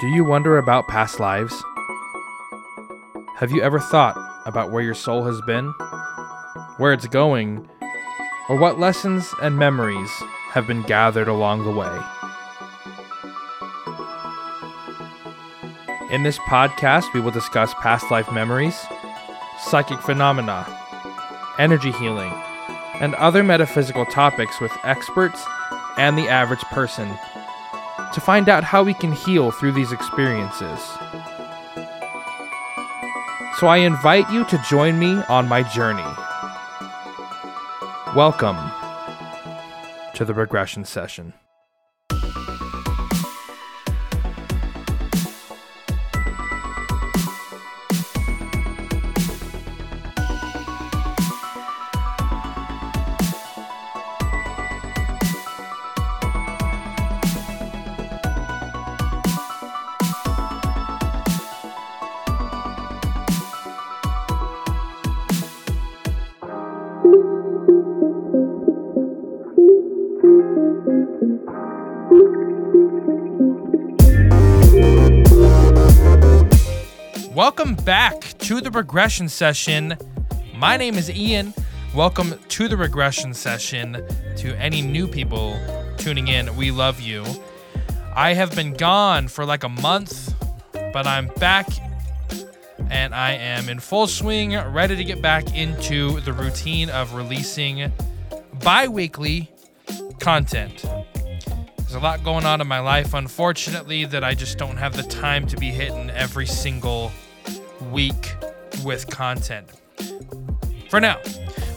Do you wonder about past lives? Have you ever thought about where your soul has been, where it's going, or what lessons and memories have been gathered along the way? In this podcast, we will discuss past life memories, psychic phenomena, energy healing, and other metaphysical topics with experts and the average person to find out how we can heal through these experiences. So I invite you to join me on my journey. Welcome to the regression session. Welcome back to the regression session. My name is Ian. Welcome to the regression session. To any new people tuning in, we love you. I have been gone for like a month, but I'm back and I am in full swing, ready to get back into the routine of releasing bi weekly content. There's a lot going on in my life, unfortunately, that I just don't have the time to be hitting every single week with content. For now,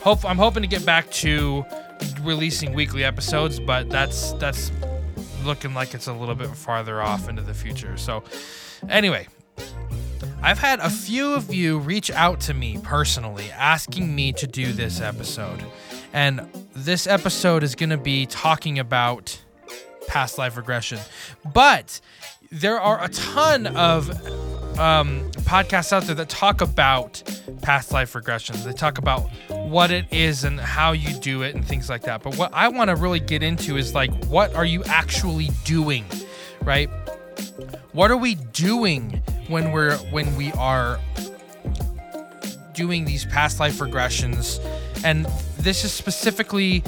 hope I'm hoping to get back to releasing weekly episodes, but that's that's looking like it's a little bit farther off into the future. So, anyway, I've had a few of you reach out to me personally asking me to do this episode. And this episode is going to be talking about past life regression. But there are a ton of um, podcasts out there that talk about past life regressions. They talk about what it is and how you do it and things like that. But what I want to really get into is like, what are you actually doing, right? What are we doing when we're when we are doing these past life regressions? And this is specifically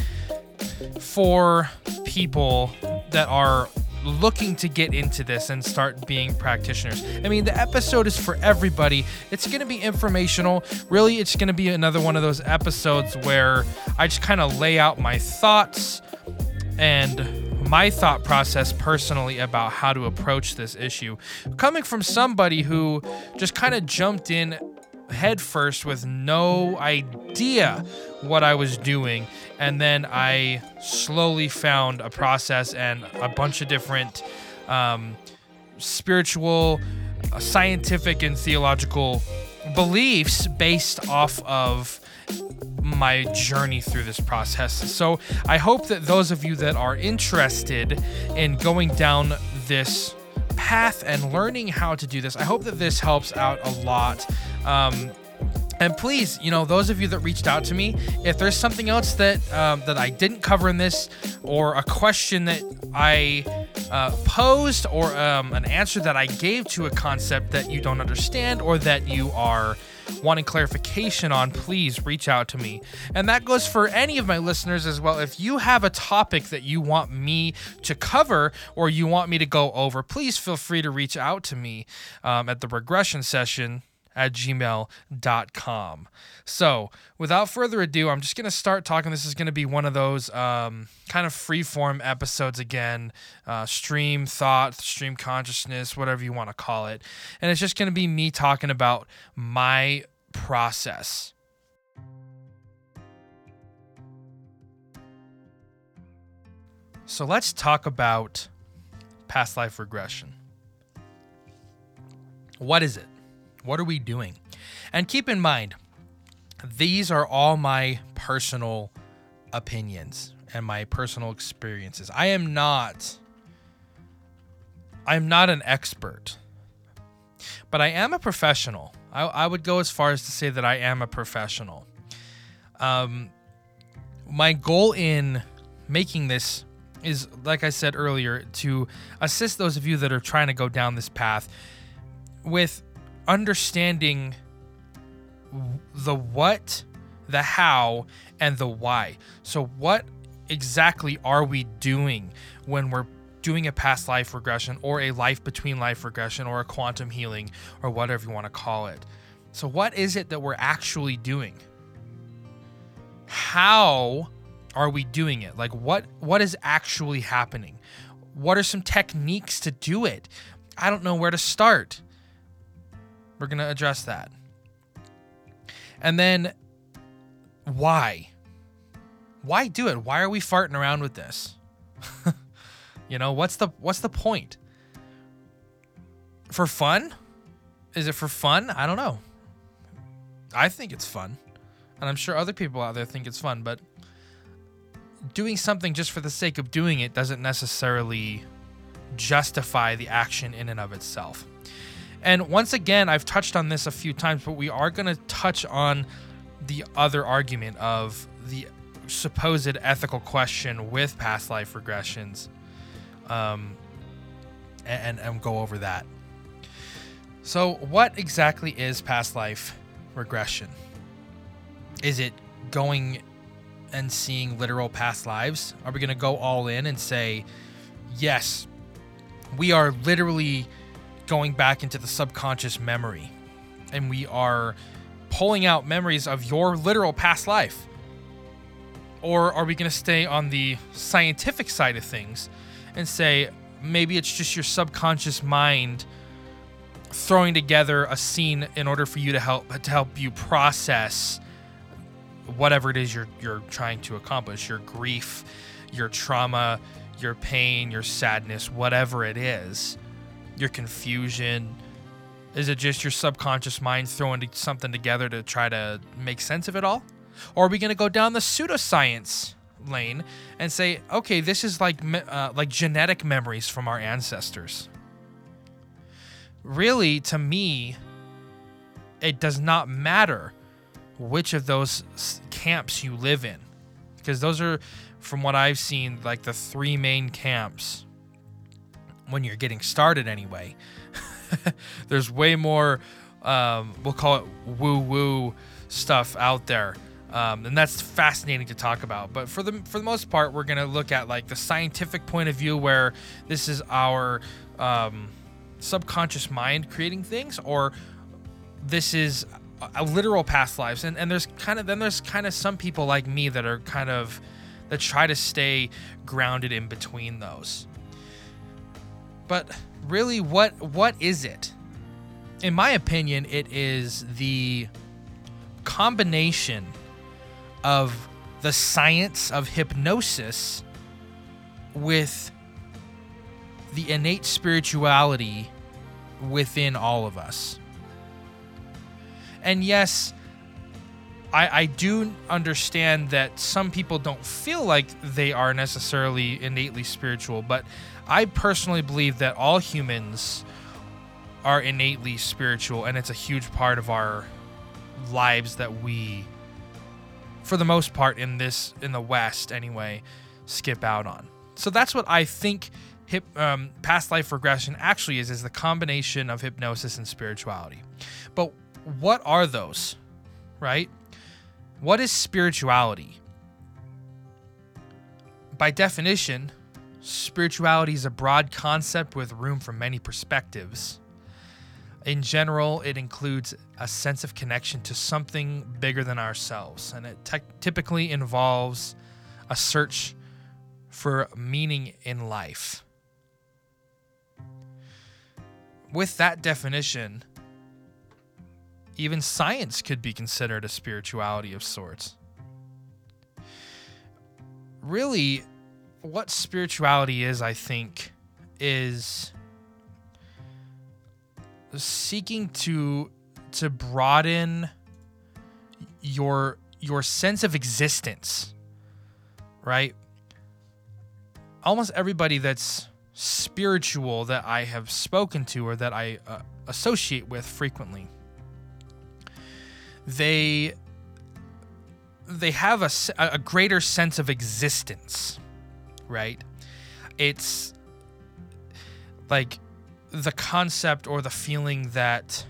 for people that are looking to get into this and start being practitioners. I mean, the episode is for everybody. It's going to be informational. Really, it's going to be another one of those episodes where I just kind of lay out my thoughts and my thought process personally about how to approach this issue. Coming from somebody who just kind of jumped in headfirst with no idea what I was doing. And then I slowly found a process and a bunch of different um, spiritual, uh, scientific, and theological beliefs based off of my journey through this process. So I hope that those of you that are interested in going down this path and learning how to do this, I hope that this helps out a lot. Um, and please, you know, those of you that reached out to me, if there's something else that um, that I didn't cover in this, or a question that I uh, posed, or um, an answer that I gave to a concept that you don't understand, or that you are wanting clarification on, please reach out to me. And that goes for any of my listeners as well. If you have a topic that you want me to cover or you want me to go over, please feel free to reach out to me um, at the regression session at gmail.com. So, without further ado, I'm just going to start talking. This is going to be one of those um, kind of free-form episodes again, uh, stream thought, stream consciousness, whatever you want to call it. And it's just going to be me talking about my process. So, let's talk about past life regression. What is it? What are we doing? And keep in mind, these are all my personal opinions and my personal experiences. I am not I'm not an expert. But I am a professional. I, I would go as far as to say that I am a professional. Um, my goal in making this is, like I said earlier, to assist those of you that are trying to go down this path with understanding the what, the how, and the why. So, what exactly are we doing when we're doing a past life regression or a life between life regression or a quantum healing or whatever you want to call it? So, what is it that we're actually doing? How are we doing it? Like what what is actually happening? What are some techniques to do it? I don't know where to start. We're going to address that. And then why? Why do it? Why are we farting around with this? you know, what's the what's the point? For fun? Is it for fun? I don't know. I think it's fun. And I'm sure other people out there think it's fun, but doing something just for the sake of doing it doesn't necessarily justify the action in and of itself. And once again, I've touched on this a few times, but we are going to touch on the other argument of the supposed ethical question with past life regressions um, and, and go over that. So, what exactly is past life regression? Is it going and seeing literal past lives? Are we going to go all in and say, yes, we are literally going back into the subconscious memory and we are pulling out memories of your literal past life? Or are we going to stay on the scientific side of things and say maybe it's just your subconscious mind throwing together a scene in order for you to help to help you process whatever it is you're you're trying to accomplish, your grief, your trauma, your pain, your sadness, whatever it is, your confusion. Is it just your subconscious mind throwing something together to try to make sense of it all? Or are we going to go down the pseudoscience lane and say, okay, this is like uh, like genetic memories from our ancestors? Really, to me, it does not matter which of those camps you live in because those are from what i've seen like the three main camps when you're getting started anyway. There's way more um, we'll call it woo woo stuff out there. Um, and that's fascinating to talk about. But for the for the most part we're going to look at like the scientific point of view where this is our um, subconscious mind creating things or this is a literal past lives. And, and there's kind of then there's kind of some people like me that are kind of that try to stay grounded in between those but really what what is it? In my opinion it is the combination of the science of hypnosis with the innate spirituality within all of us. And yes, I, I do understand that some people don't feel like they are necessarily innately spiritual, but I personally believe that all humans are innately spiritual, and it's a huge part of our lives that we, for the most part, in this in the West anyway, skip out on. So that's what I think hip, um, past life regression actually is: is the combination of hypnosis and spirituality. But what are those? Right? What is spirituality? By definition, spirituality is a broad concept with room for many perspectives. In general, it includes a sense of connection to something bigger than ourselves, and it te- typically involves a search for meaning in life. With that definition, even science could be considered a spirituality of sorts. Really, what spirituality is, I think, is seeking to to broaden your your sense of existence right almost everybody that's spiritual that i have spoken to or that i uh, associate with frequently they they have a, a greater sense of existence, right? it's like the concept or the feeling that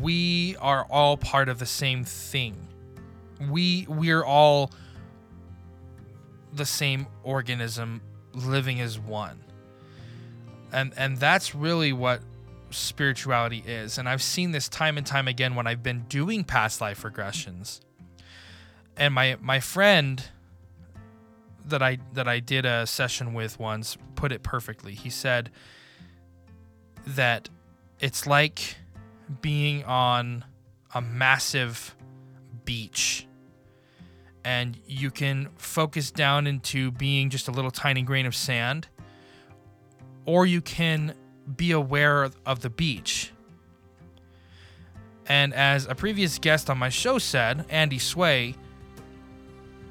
we are all part of the same thing. We we're all the same organism living as one. And and that's really what spirituality is. And I've seen this time and time again when I've been doing past life regressions. And my my friend that I that I did a session with once put it perfectly. He said that it's like being on a massive beach and you can focus down into being just a little tiny grain of sand or you can be aware of the beach. And as a previous guest on my show said, Andy Sway,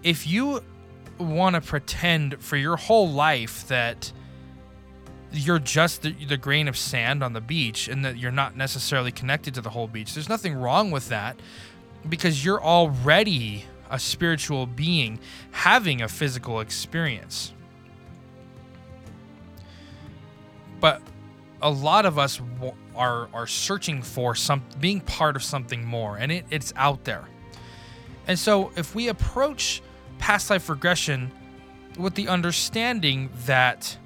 if you want to pretend for your whole life that you're just the, the, grain of sand on the beach and that you're not necessarily connected to the whole beach, there's nothing wrong with that because you're already a spiritual being having a physical experience. But a lot of us are are searching for some being part of something more and it, it's out there. And so if we approach past life regression with the understanding that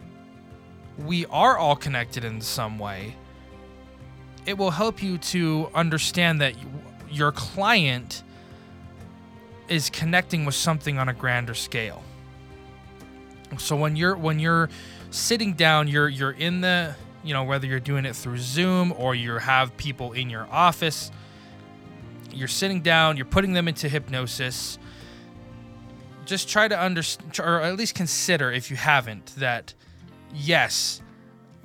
we are all connected in some way, it will help you to understand that your client is connecting with something on a grander scale. So when you're when you're sitting down, you're you're in the you know whether you're doing it through Zoom or you have people in your office, you're sitting down, you're putting them into hypnosis. Just try to understand, or at least consider if you haven't, that yes,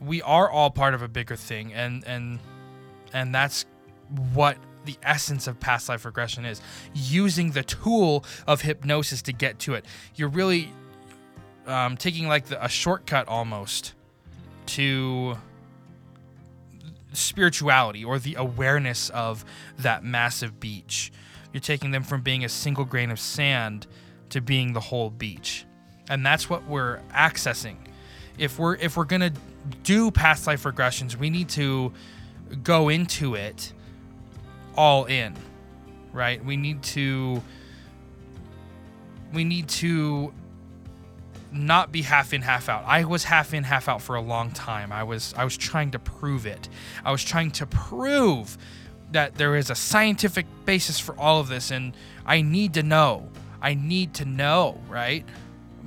we are all part of a bigger thing, and and and that's what the essence of past life regression is using the tool of hypnosis to get to it. You're really um, taking like the, a shortcut almost to spirituality or the awareness of that massive beach. You're taking them from being a single grain of sand to being the whole beach. And that's what we're accessing if we're if we're gonna do past life regressions, we need to go into it all in, right? We need to we need to not be half in half out. I was half in half out for a long time. I was I was trying to prove it. I was trying to prove that there is a scientific basis for all of this and I need to know. I need to know, right?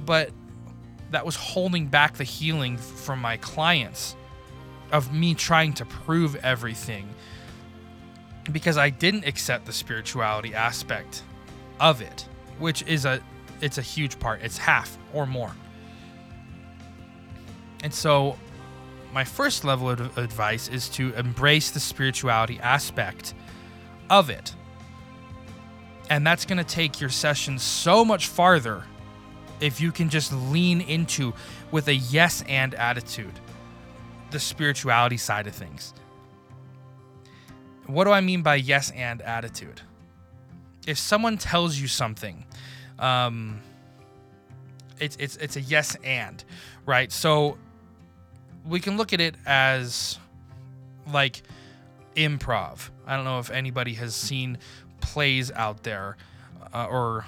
But that was holding back the healing from my clients of me trying to prove everything because I didn't accept the spirituality aspect of it, which is a it's a huge part. It's half or more. And so my first level of advice is to embrace the spirituality aspect of it. And that's going to take your session so much farther if you can just lean into with a yes and attitude the spirituality side of things. What do I mean by yes and attitude? If someone tells you something, um, it's it's it's a yes and, right? So we can look at it as like improv. I don't know if anybody has seen plays out there uh, or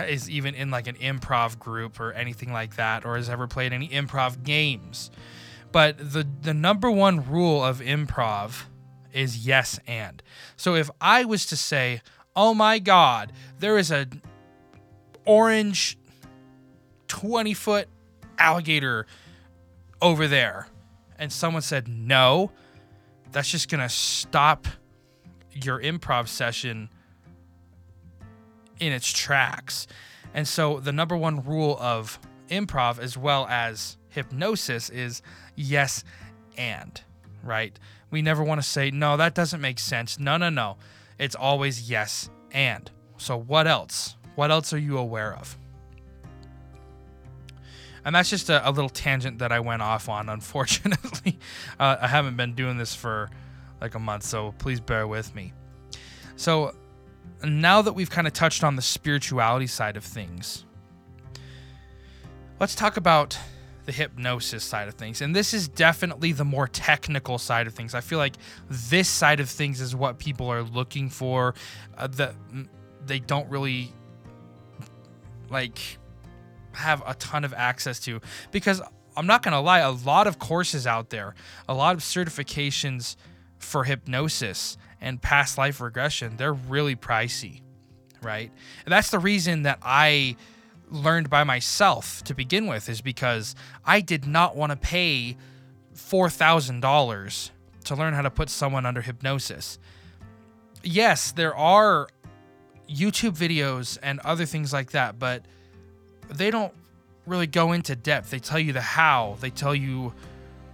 is even in like an improv group or anything like that or has ever played any improv games. But the the number one rule of improv is yes and. So if I was to say, "Oh my god, there is a orange 20 foot alligator over there." And someone said, "No." That's just going to stop your improv session in its tracks. And so the number one rule of improv as well as hypnosis is yes and, right? We never want to say, no, that doesn't make sense. No, no, no. It's always yes and. So what else? What else are you aware of? And that's just a, a little tangent that I went off on, unfortunately. uh, I haven't been doing this for like a month, so please bear with me. So, now that we've kind of touched on the spirituality side of things, let's talk about the hypnosis side of things. And this is definitely the more technical side of things. I feel like this side of things is what people are looking for uh, that they don't really like have a ton of access to because I'm not going to lie, a lot of courses out there, a lot of certifications for hypnosis and past life regression, they're really pricey, right? And that's the reason that I learned by myself to begin with is because I did not want to pay $4,000 to learn how to put someone under hypnosis. Yes, there are YouTube videos and other things like that, but they don't really go into depth. They tell you the how, they tell you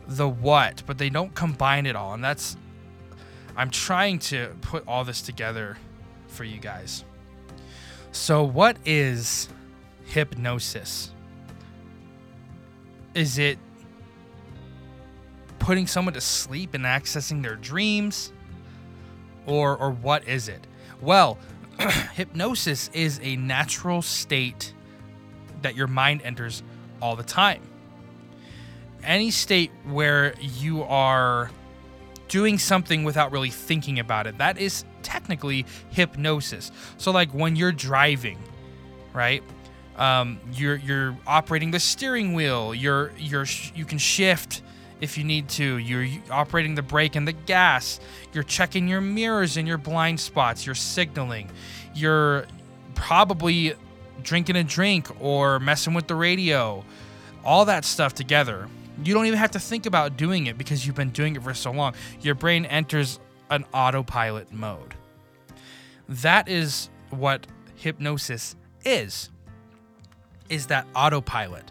the what, but they don't combine it all. And that's, I'm trying to put all this together for you guys. So, what is hypnosis? Is it putting someone to sleep and accessing their dreams? Or, or what is it? Well, hypnosis is a natural state that your mind enters all the time. Any state where you are doing something without really thinking about it, that is technically hypnosis. So, like when you're driving, right? Um, you're you're operating the steering wheel. You're you're you can shift if you need to. You're operating the brake and the gas. You're checking your mirrors and your blind spots. You're signaling. You're probably drinking a drink or messing with the radio, all that stuff together. You don't even have to think about doing it because you've been doing it for so long. Your brain enters an autopilot mode. That is what hypnosis is. Is that autopilot.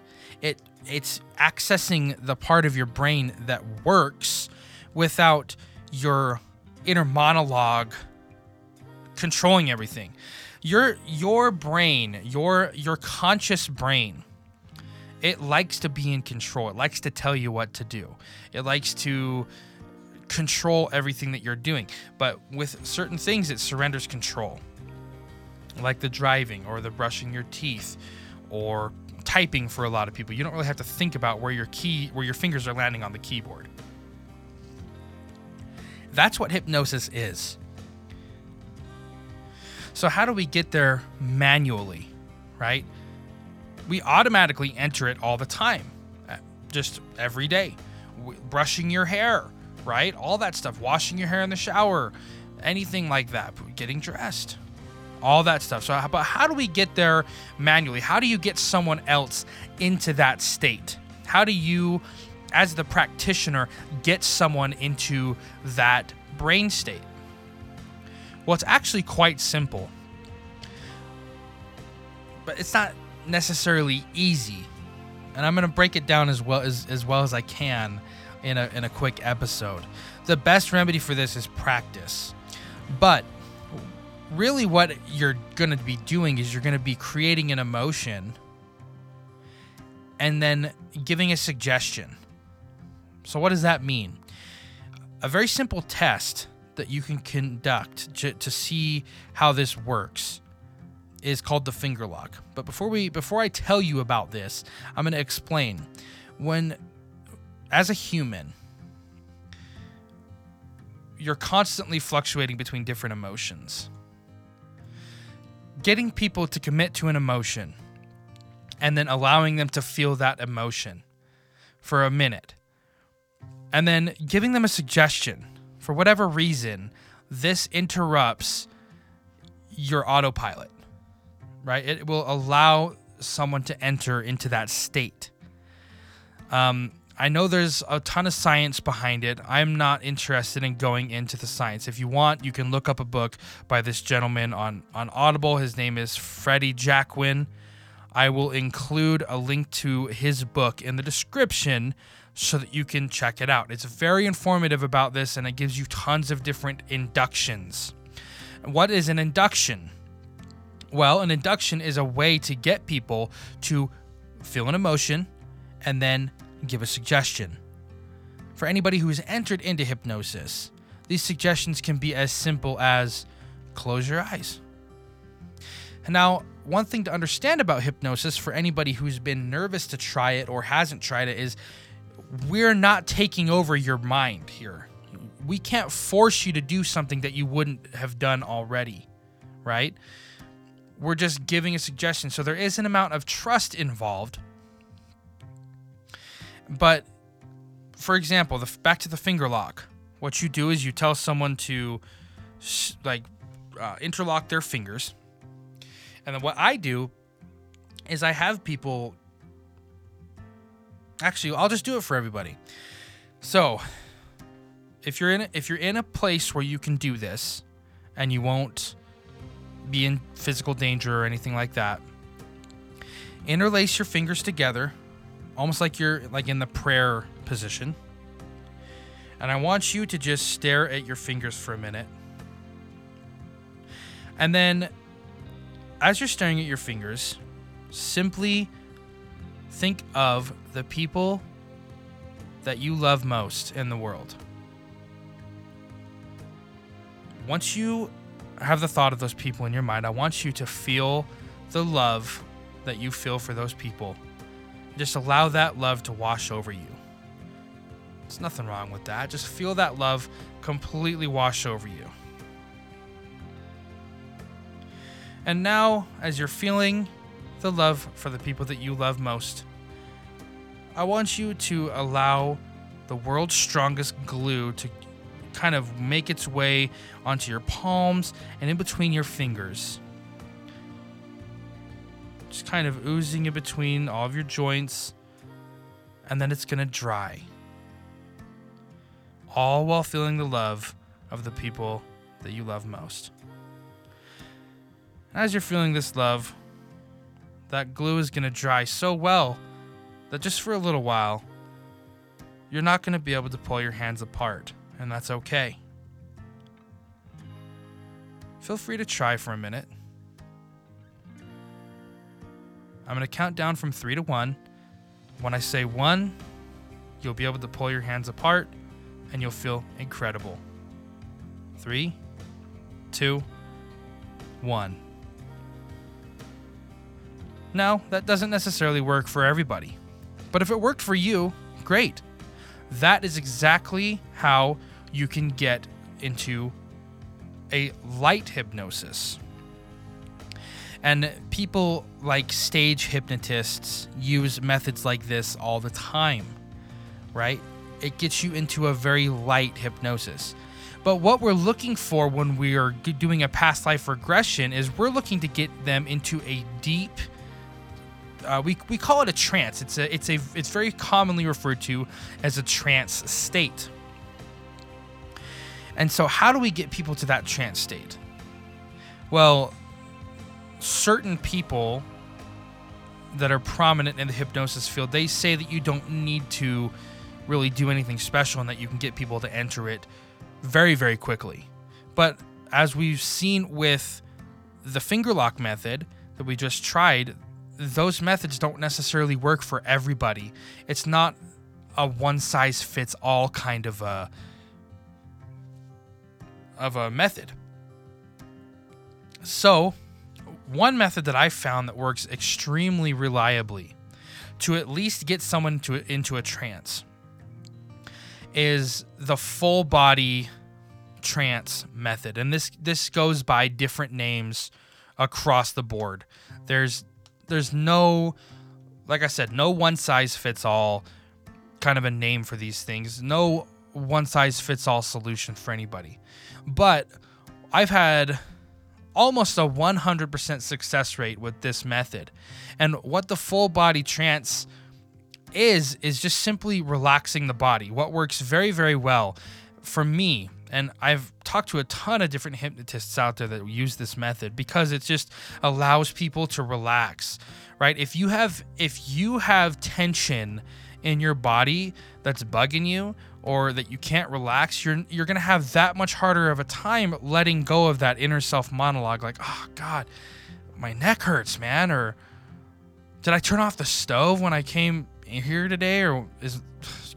It it's accessing the part of your brain that works without your inner monologue controlling everything your your brain, your your conscious brain, it likes to be in control. It likes to tell you what to do. It likes to control everything that you're doing. But with certain things, it surrenders control, like the driving or the brushing your teeth or typing for a lot of people. You don't really have to think about where your key, where your fingers are landing on the keyboard. That's what hypnosis is. So, how do we get there manually, right? We automatically enter it all the time, uh, just every day. Brushing your hair, right? All that stuff. Washing your hair in the shower, anything like that. Getting dressed, all that stuff. So, but how do we get there manually? How do you get someone else into that state? How do you, as the practitioner, get someone into that brain state? Well, it's actually quite simple. But it's not necessarily easy. And I'm going to break it down as well as, as well as I can in a, in a quick episode. The best remedy for this is practice. But really what you're going to be doing is you're going to be creating an emotion and then giving a suggestion. So what does that mean? A very simple test that you can conduct to, to see how this works is called the finger lock. But before we before I tell you about this, I'm going to explain when as a human you're constantly fluctuating between different emotions. Getting people to commit to an emotion and then allowing them to feel that emotion for a minute. And then giving them a suggestion for whatever reason, this interrupts your autopilot, right? It will allow someone to enter into that state. Um, I know there's a ton of science behind it. I'm not interested in going into the science. If you want, you can look up a book by this gentleman on, on Audible. His name is Freddy Jacquin. I will include a link to his book in the description so that you can check it out. It's very informative about this and it gives you tons of different inductions. What is an induction? Well, an induction is a way to get people to feel an emotion and then give a suggestion. For anybody who has entered into hypnosis, these suggestions can be as simple as close your eyes. Now, one thing to understand about hypnosis for anybody who's been nervous to try it or hasn't tried it is we're not taking over your mind here. We can't force you to do something that you wouldn't have done already, right? We're just giving a suggestion. So there is an amount of trust involved. But for example, the back to the finger lock. What you do is you tell someone to like uh, interlock their fingers. And then what I do is I have people Actually, I'll just do it for everybody. So, if you're in a, if you're in a place where you can do this and you won't be in physical danger or anything like that, interlace your fingers together, almost like you're like in the prayer position. And I want you to just stare at your fingers for a minute. And then as you're staring at your fingers, simply think of the people that you love most in the world. Once you have the thought of those people in your mind, I want you to feel the love that you feel for those people. Just allow that love to wash over you. There's nothing wrong with that. Just feel that love completely wash over you. And now, as you're feeling the love for the people that you love most, I want you to allow the world's strongest glue to kind of make its way onto your palms and in between your fingers. Just kind of oozing in between all of your joints, and then it's going to dry. All while feeling the love of the people that you love most. As you're feeling this love, that glue is going to dry so well that just for a little while, you're not going to be able to pull your hands apart, and that's okay. Feel free to try for a minute. I'm going to count down from three to one. When I say one, you'll be able to pull your hands apart and you'll feel incredible. Three, two, one. Now, that doesn't necessarily work for everybody. But if it worked for you, great. That is exactly how you can get into a light hypnosis. And people like stage hypnotists use methods like this all the time, right? It gets you into a very light hypnosis. But what we're looking for when we are doing a past life regression is we're looking to get them into a deep uh, we, we call it a trance. It's a it's a it's very commonly referred to as a trance state. And so, how do we get people to that trance state? Well, certain people that are prominent in the hypnosis field, they say that you don't need to really do anything special and that you can get people to enter it very, very quickly. But as we've seen with the finger lock method that we just tried, those methods don't necessarily work for everybody. It's not a one size fits all kind of a of a method. So, one method that I found that works extremely reliably to at least get someone to into a trance is the full body trance method. And this this goes by different names across the board. There's there's no like I said, no one size fits all kind of a name for these things. No one size fits all solution for anybody. But I've had almost a 100% success rate with this method. And what the full body trance is is just simply relaxing the body. What works very very well for me and I've talked to a ton of different hypnotists out there that use this method because it just allows people to relax, right? If you have if you have tension in your body that's bugging you or that you can't relax, you're you're to have that much harder of a time letting go of that inner self monologue like, "Oh god, my neck hurts, man," or "Did I turn off the stove when I came here today or is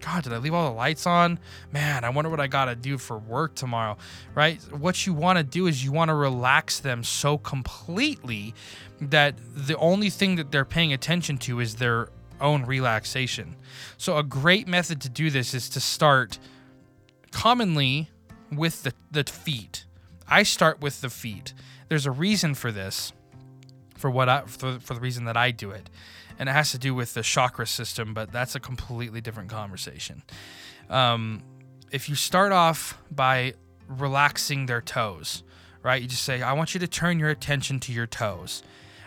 God, did I leave all the lights on? Man, I wonder what I got to do for work tomorrow, right? What you want to do is you want to relax them so completely that the only thing that they're paying attention to is their own relaxation. So, a great method to do this is to start commonly with the, the feet. I start with the feet. There's a reason for this, for what I, for, for the reason that I do it and it has to do with the chakra system, but that's a completely different conversation. Um, if you start off by relaxing their toes, right? You just say, I want you to turn your attention to your toes.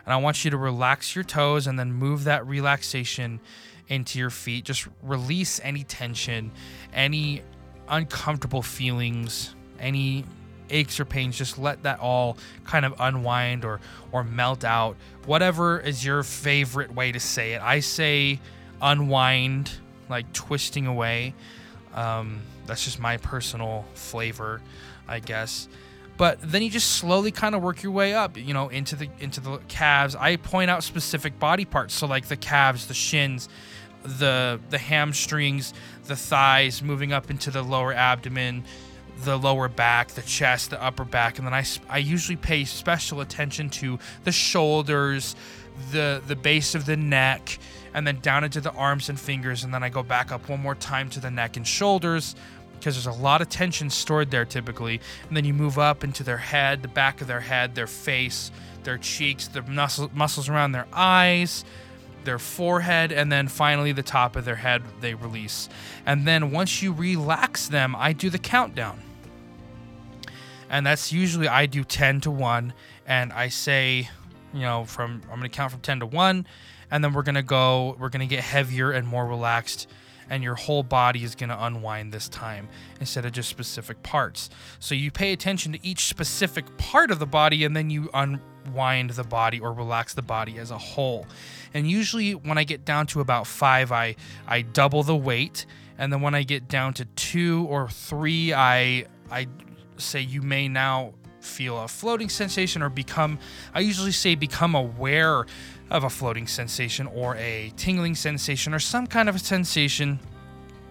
And I want you to relax your toes and then move that relaxation into your feet. Just release any tension, any uncomfortable feelings, any aches or pains. Just let that all kind of unwind or or melt out. Whatever is your favorite way to say it. I say unwind like twisting away. Um, that's just my personal flavor i guess but then you just slowly kind of work your way up you know into the into the calves. I point out specific body parts so like the calves the shins the the hamstrings the thighs moving up into the lower abdomen the lower back, the chest, the upper back, and then I, I usually pay special attention to the shoulders, the the base of the neck, and then down into the arms and fingers, and then I go back up one more time to the neck and shoulders because there's a lot of tension stored there typically, and then you move up into their head, the back of their head, their face, their cheeks, the muscle, muscles around their eyes, their forehead, and then finally the top of their head they release. And then once you relax them, I do the countdown and that's usually I do 10 to 1 and I say, you know, from I'm going to count from 10 to 1 and then we're going to go we're going to get heavier and more relaxed and your whole body is going to unwind this time instead of just specific parts. So you pay attention to each specific part of the body and then you unwind the body or relax the body as a whole. And usually when I get down to about 5 I I double the weight and then when I get down to 2 or 3 I I say you may now feel a floating sensation or become I usually say become aware of a floating sensation or a tingling sensation or some kind of a sensation.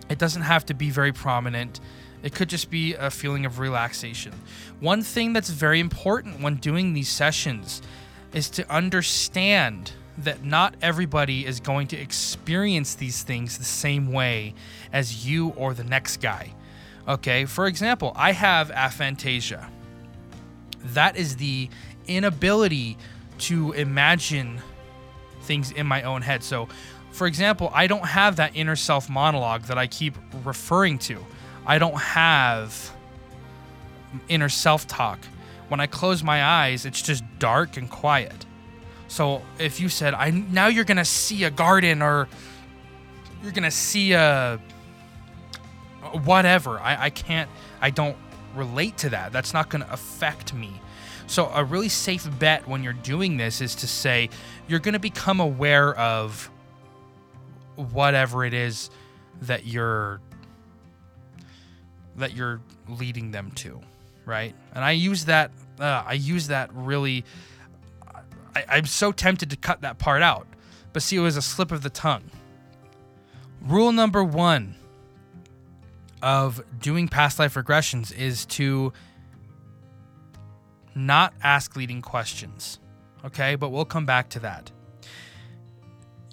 It doesn't have to be very prominent. It could just be a feeling of relaxation. One thing that's very important when doing these sessions is to understand that not everybody is going to experience these things the same way as you or the next guy. Okay, for example, I have aphantasia. That is the inability to imagine things in my own head. So, for example, I don't have that inner self monologue that I keep referring to. I don't have inner self talk. When I close my eyes, it's just dark and quiet. So, if you said, "I now you're to see a garden or you're to see a whatever. I, I can't, I don't relate to that. That's not to affect me. So, a really safe bet when you're doing this is to say you're going to become aware of whatever it is that you're that you're leading them to, right? And I use that. Uh, I use that really. I, I'm so tempted to cut that part out, but see, it was a slip of the tongue. Rule number one of doing past life regressions is to not ask leading questions. Okay, but we'll come back to that.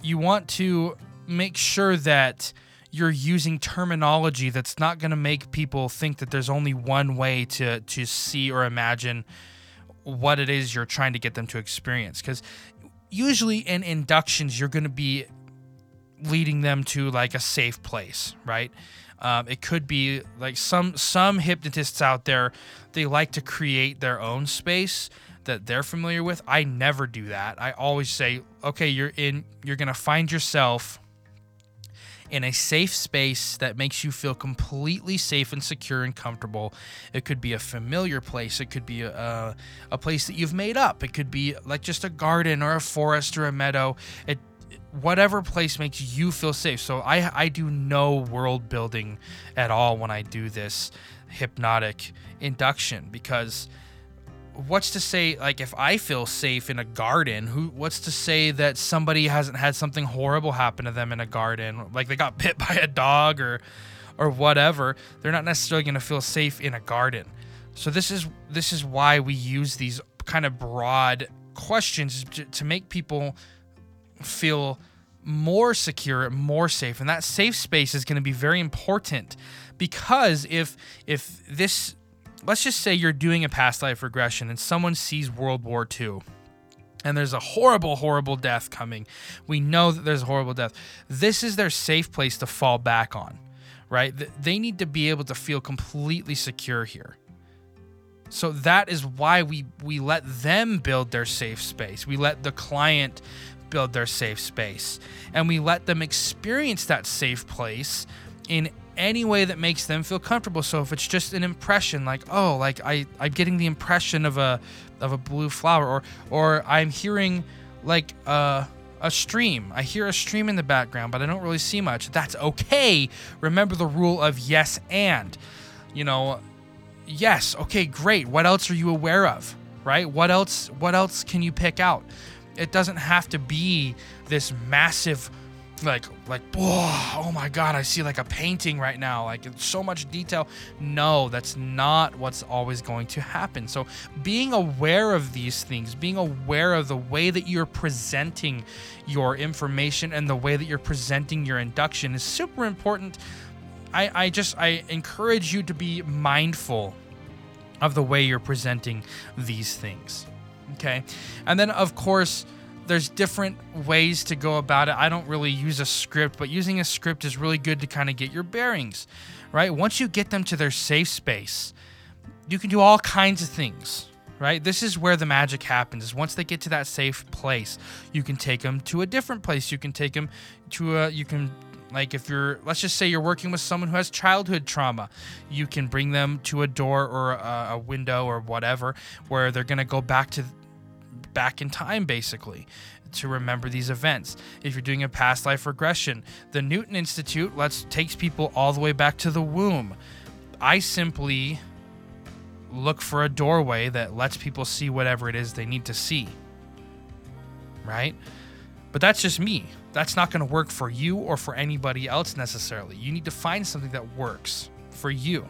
You want to make sure that you're using terminology that's not going to make people think that there's only one way to to see or imagine what it is you're trying to get them to experience cuz usually in inductions you're going to be leading them to like a safe place, right? Um, it could be like some some hypnotists out there. They like to create their own space that they're familiar with. I never do that. I always say, okay, you're in. You're gonna find yourself in a safe space that makes you feel completely safe and secure and comfortable. It could be a familiar place. It could be a, a place that you've made up. It could be like just a garden or a forest or a meadow. It whatever place makes you feel safe. So I I do no world building at all when I do this hypnotic induction because what's to say like if I feel safe in a garden, who what's to say that somebody hasn't had something horrible happen to them in a garden, like they got bit by a dog or or whatever, they're not necessarily going to feel safe in a garden. So this is this is why we use these kind of broad questions to, to make people feel more secure, more safe. And that safe space is going to be very important because if if this let's just say you're doing a past life regression and someone sees World War II and there's a horrible, horrible death coming. We know that there's a horrible death. This is their safe place to fall back on, right? They need to be able to feel completely secure here. So that is why we we let them build their safe space. We let the client build their safe space and we let them experience that safe place in any way that makes them feel comfortable. So if it's just an impression, like oh, like I I'm getting the impression of a of a blue flower, or or I'm hearing like uh, a stream. I hear a stream in the background, but I don't really see much. That's okay. Remember the rule of yes and. You know, yes, okay, great. What else are you aware of? Right? What else what else can you pick out? It doesn't have to be this massive like like oh, my god i see like a painting right now like so much detail. No that's not what's always going to happen. So being aware of these things being aware of the way that you're presenting your information and the way that you're presenting your induction is super important. I i just i encourage you to be mindful of the way you're presenting these things okay and then of course there's different ways to go about it. I don't really use a script, but using a script is really good to kind of get your bearings, right? Once you get them to their safe space, you can do all kinds of things, right? This is where the magic happens. Is once they get to that safe place, you can take them to a different place. You can take them to a you can like if you're let's just say you're working with someone who has childhood trauma you can bring them to a door or a, a window or whatever where they're going to go back to back in time, basically, to remember these events. If you're doing a past life regression, the Newton Institute lets takes people all the way back to the womb. I simply look for a doorway that lets people see whatever it is they need to see. Right? But that's just me. That's not going to work for you or for anybody else necessarily. You need to find something that works for you.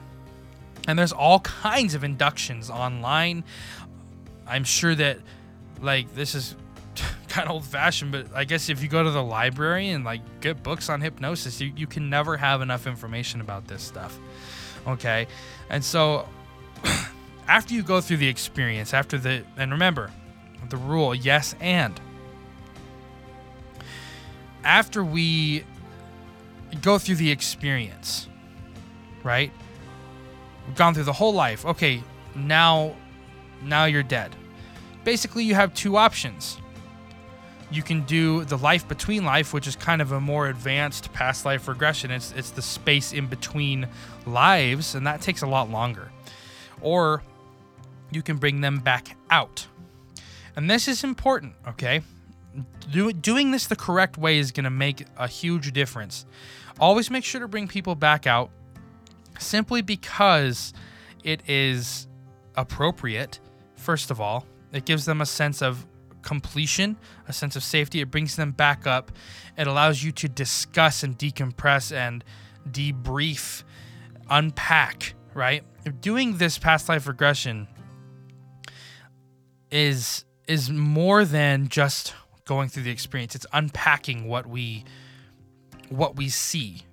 And there's all kinds of inductions online. I'm sure that like this is kind of old fashioned, but I guess if you go to the library and like get books on hypnosis, you, you can never have enough information about this stuff. Okay. And so after you go through the experience, after the, and remember the rule yes and. After we go through the experience, right? We've gone through the whole life. Okay, now now you're dead basically you have two options. You can do the life between life, which is kind of a more advanced past life regression. It's it's the space in between lives, and that takes a lot longer. Or you can bring them back out. And this is important, okay? Do, doing this the correct way is going to make a huge difference. Always make sure to bring people back out simply because it is appropriate, first of all, it gives them a sense of completion, a sense of safety. It brings them back up. It allows you to discuss and decompress and debrief, unpack, right? Doing this past life regression is is more than just going through the experience. It's unpacking what we what we see.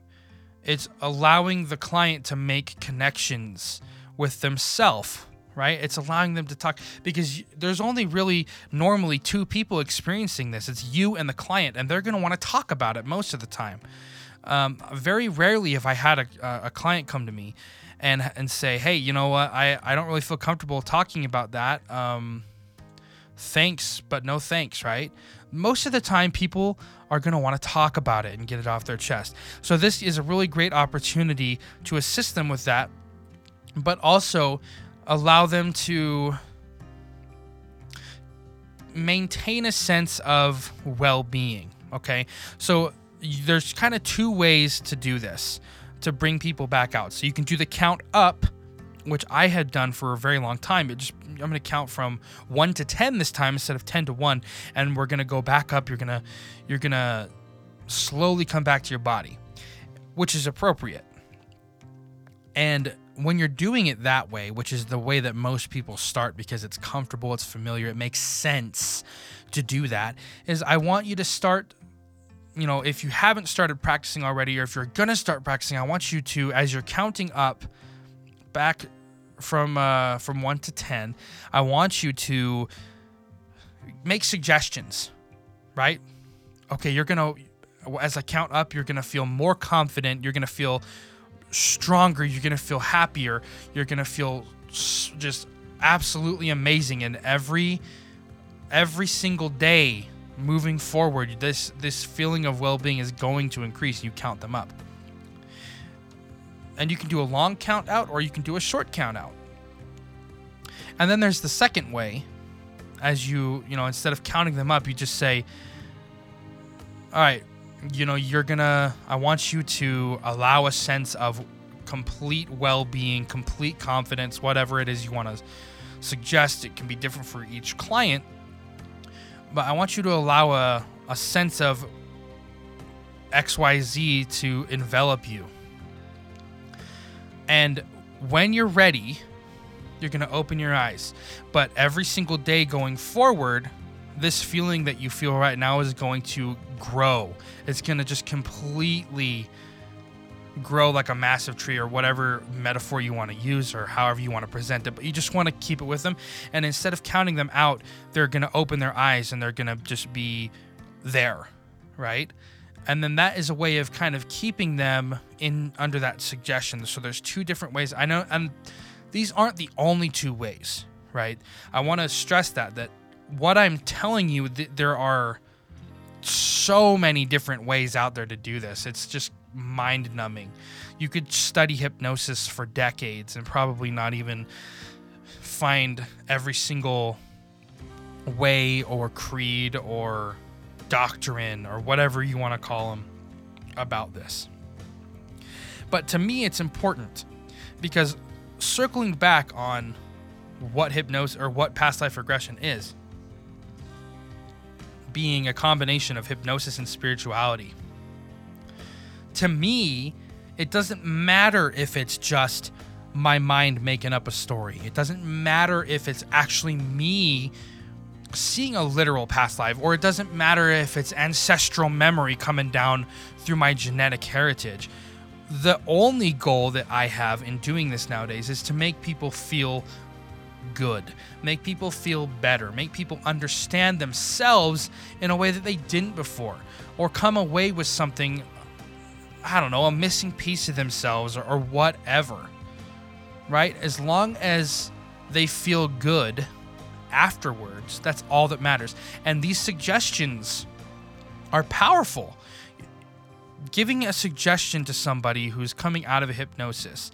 It's allowing the client to make connections with themselves right? It's allowing them to talk because there's only really normally two people experiencing this. It's you and the client, and they're going to want to talk about it most of the time. Um, very rarely have I had a, a client come to me and and say, "Hey, you know what? I I don't really feel comfortable talking about that. Um, thanks, but no thanks." Right? Most of the time, people are going to want to talk about it and get it off their chest. So this is a really great opportunity to assist them with that, but also allow them to maintain a sense of well-being okay so there's kind of two ways to do this to bring people back out so you can do the count up which i had done for a very long time it just I'm going to count from 1 to 10 this time instead of 10 to 1 and we're going to go back up. You're going to you're going to slowly come back to your body, which is appropriate. And when you're doing it that way, which is the way that most people start because it's comfortable, it's familiar, it makes sense to do that, is I want you to start you know, if you haven't started practicing already, or if you're gonna start practicing, I want you to, as you're counting up back from uh, from one to ten, I want you to make suggestions, right? Okay, you're gonna, as I count up, you're gonna feel more confident. You're gonna feel stronger. You're gonna feel happier. You're gonna feel just absolutely amazing. And every every single day moving forward, this this feeling of well-being is going to increase. You count them up. And you can do a long count out or you can do a short count out. And then there's the second way as you, you know, instead of counting them up, you just say all right, you know, you're to I want you to allow a sense of complete well-being, complete confidence, whatever it is you want to suggest. It can be different for each client but I want you to allow a, a sense of XYZ to envelop you. And when you're ready, you're going to open your eyes. But every single day going forward, this feeling that you feel right now is going to grow. It's going to just completely grow like a massive tree or whatever metaphor you want to use or however you want to present it but you just want to keep it with them. And instead of counting them out they're going to open their eyes and they're going to just be there right? And then that is a way of kind of keeping them in under that suggestion. So there's two different ways. I know and these aren't the only two ways right? I want to stress that that what i'm telling you th- there are so many different ways out there to do this it's just mind numbing. You could study hypnosis for decades and probably not even find every single way or creed or doctrine or whatever you want to call them about this. But to me, it's important because circling back on what hypnosis or what past life regression is, being a combination of hypnosis and spirituality to me, it doesn't matter if it's just my mind making up a story. It doesn't matter if it's actually me seeing a literal past life, or it doesn't matter if it's ancestral memory coming down through my genetic heritage. The only goal that I have in doing this nowadays is to make people feel good, make people feel better, make people understand themselves in a way that they didn't before, or come away with something I don't know, a missing piece of themselves or, or whatever. Right? As long as they feel good afterwards, that's all that matters. And these suggestions are powerful. Giving a suggestion to somebody who's coming out of a hypnosis,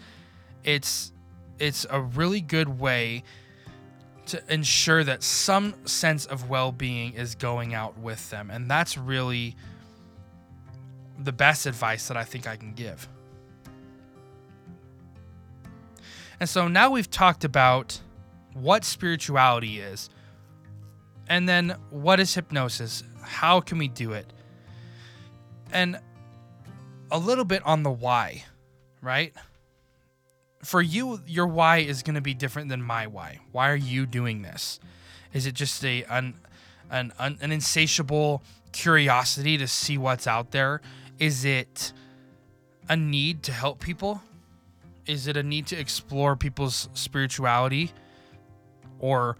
it's it's a really good way to ensure that some sense of well-being is going out with them. And that's really the best advice that I think I can give. And so now we've talked about what spirituality is, and then what is hypnosis? How can we do it? And a little bit on the why, right? For you, your why is going to be different than my why. Why are you doing this? Is it just a an an, an insatiable curiosity to see what's out there? Is it a need to help people? Is it a need to explore people's spirituality? Or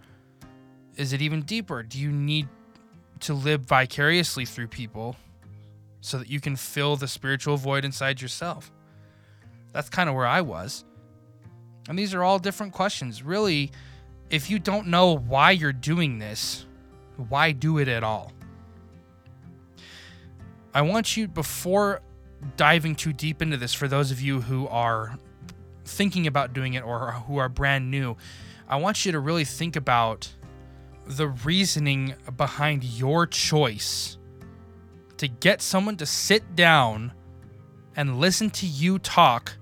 is it even deeper? Do you need to live vicariously through people so that you can fill the spiritual void inside yourself? That's kind of where I was. And these are all different questions. Really, if you don't know why you're doing this, why do it at all? I want you, before diving too deep into this, for those of you who are thinking about doing it or who are brand new, I want you to really think about the reasoning behind your choice to get someone to sit down and listen to you talk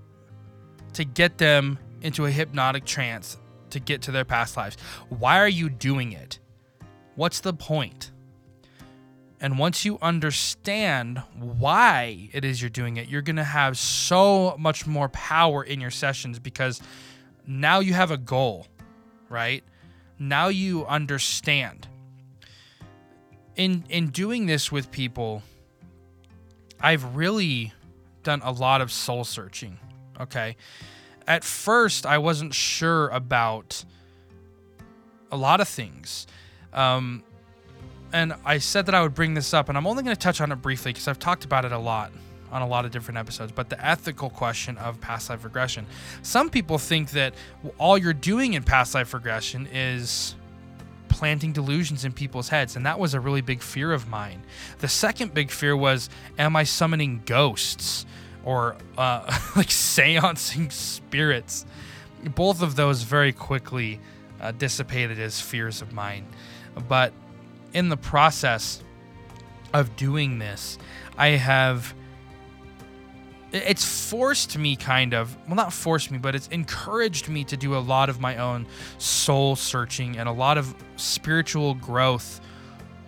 to get them into a hypnotic trance to get to their past lives. Why are you doing it? What's the point? And once you understand why it is you're doing it, you're going to have so much more power in your sessions because now you have a goal, right? Now you understand. In in doing this with people, I've really done a lot of soul searching, okay? At first, I wasn't sure about a lot of things. Um, and I said that I would bring this up, and I'm only going to touch on it briefly because I've talked about it a lot on a lot of different episodes. But the ethical question of past life regression. Some people think that all you're doing in past life regression is planting delusions in people's heads, and that was a really big fear of mine. The second big fear was, am I summoning ghosts or uh, like seancing spirits? Both of those very quickly uh, dissipated as fears of mine. But in the process of doing this, I have. It's forced me, kind of. Well, not forced me, but it's encouraged me to do a lot of my own soul searching and a lot of spiritual growth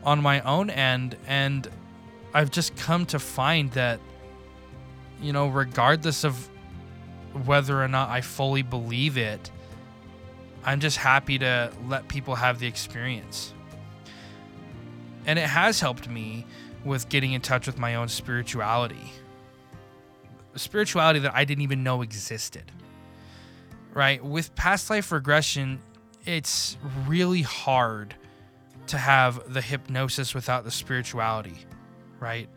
on my own end. And I've just come to find that, you know, regardless of whether or not I fully believe it, I'm just happy to let people have the experience. And it has helped me with getting in touch with my own spirituality. Spirituality that I didn't even know existed. Right? With past life regression, it's really hard to have the hypnosis without the spirituality, right?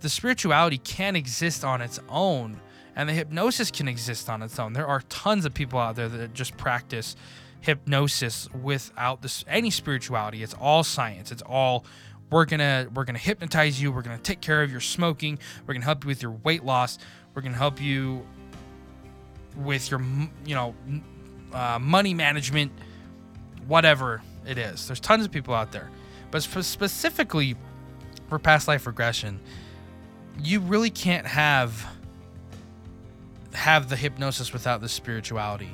The spirituality can exist on its own, and the hypnosis can exist on its own. There are tons of people out there that just practice hypnosis without this any spirituality. It's all science. It's all we're gonna we're gonna hypnotize you. We're gonna take care of your smoking. We're gonna help you with your weight loss. We're gonna help you with your you know uh, money management, whatever it is. There's tons of people out there, but specifically for past life regression, you really can't have have the hypnosis without the spirituality.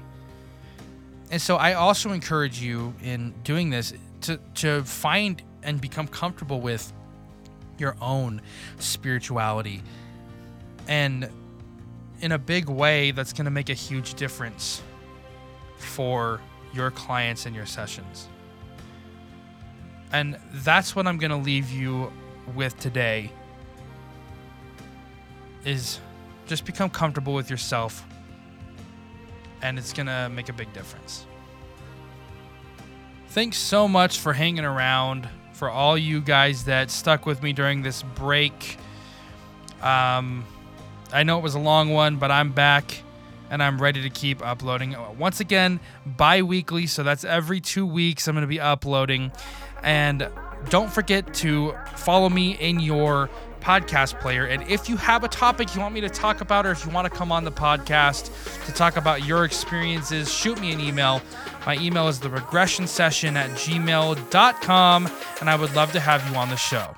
And so I also encourage you in doing this to to find and become comfortable with your own spirituality. And in a big way that's going to make a huge difference for your clients and your sessions. And that's what I'm going to leave you with today is just become comfortable with yourself and it's going to make a big difference. Thanks so much for hanging around, for all you guys that stuck with me during this break. Um, I know it was a long one, but I'm back and I'm ready to keep uploading. Once again, bi weekly, so that's every two weeks I'm going to be uploading. And don't forget to follow me in your podcast player. And if you have a topic you want me to talk about, or if you want to come on the podcast to talk about your experiences, shoot me an email. My email is the regression session at gmail.com, and I would love to have you on the show.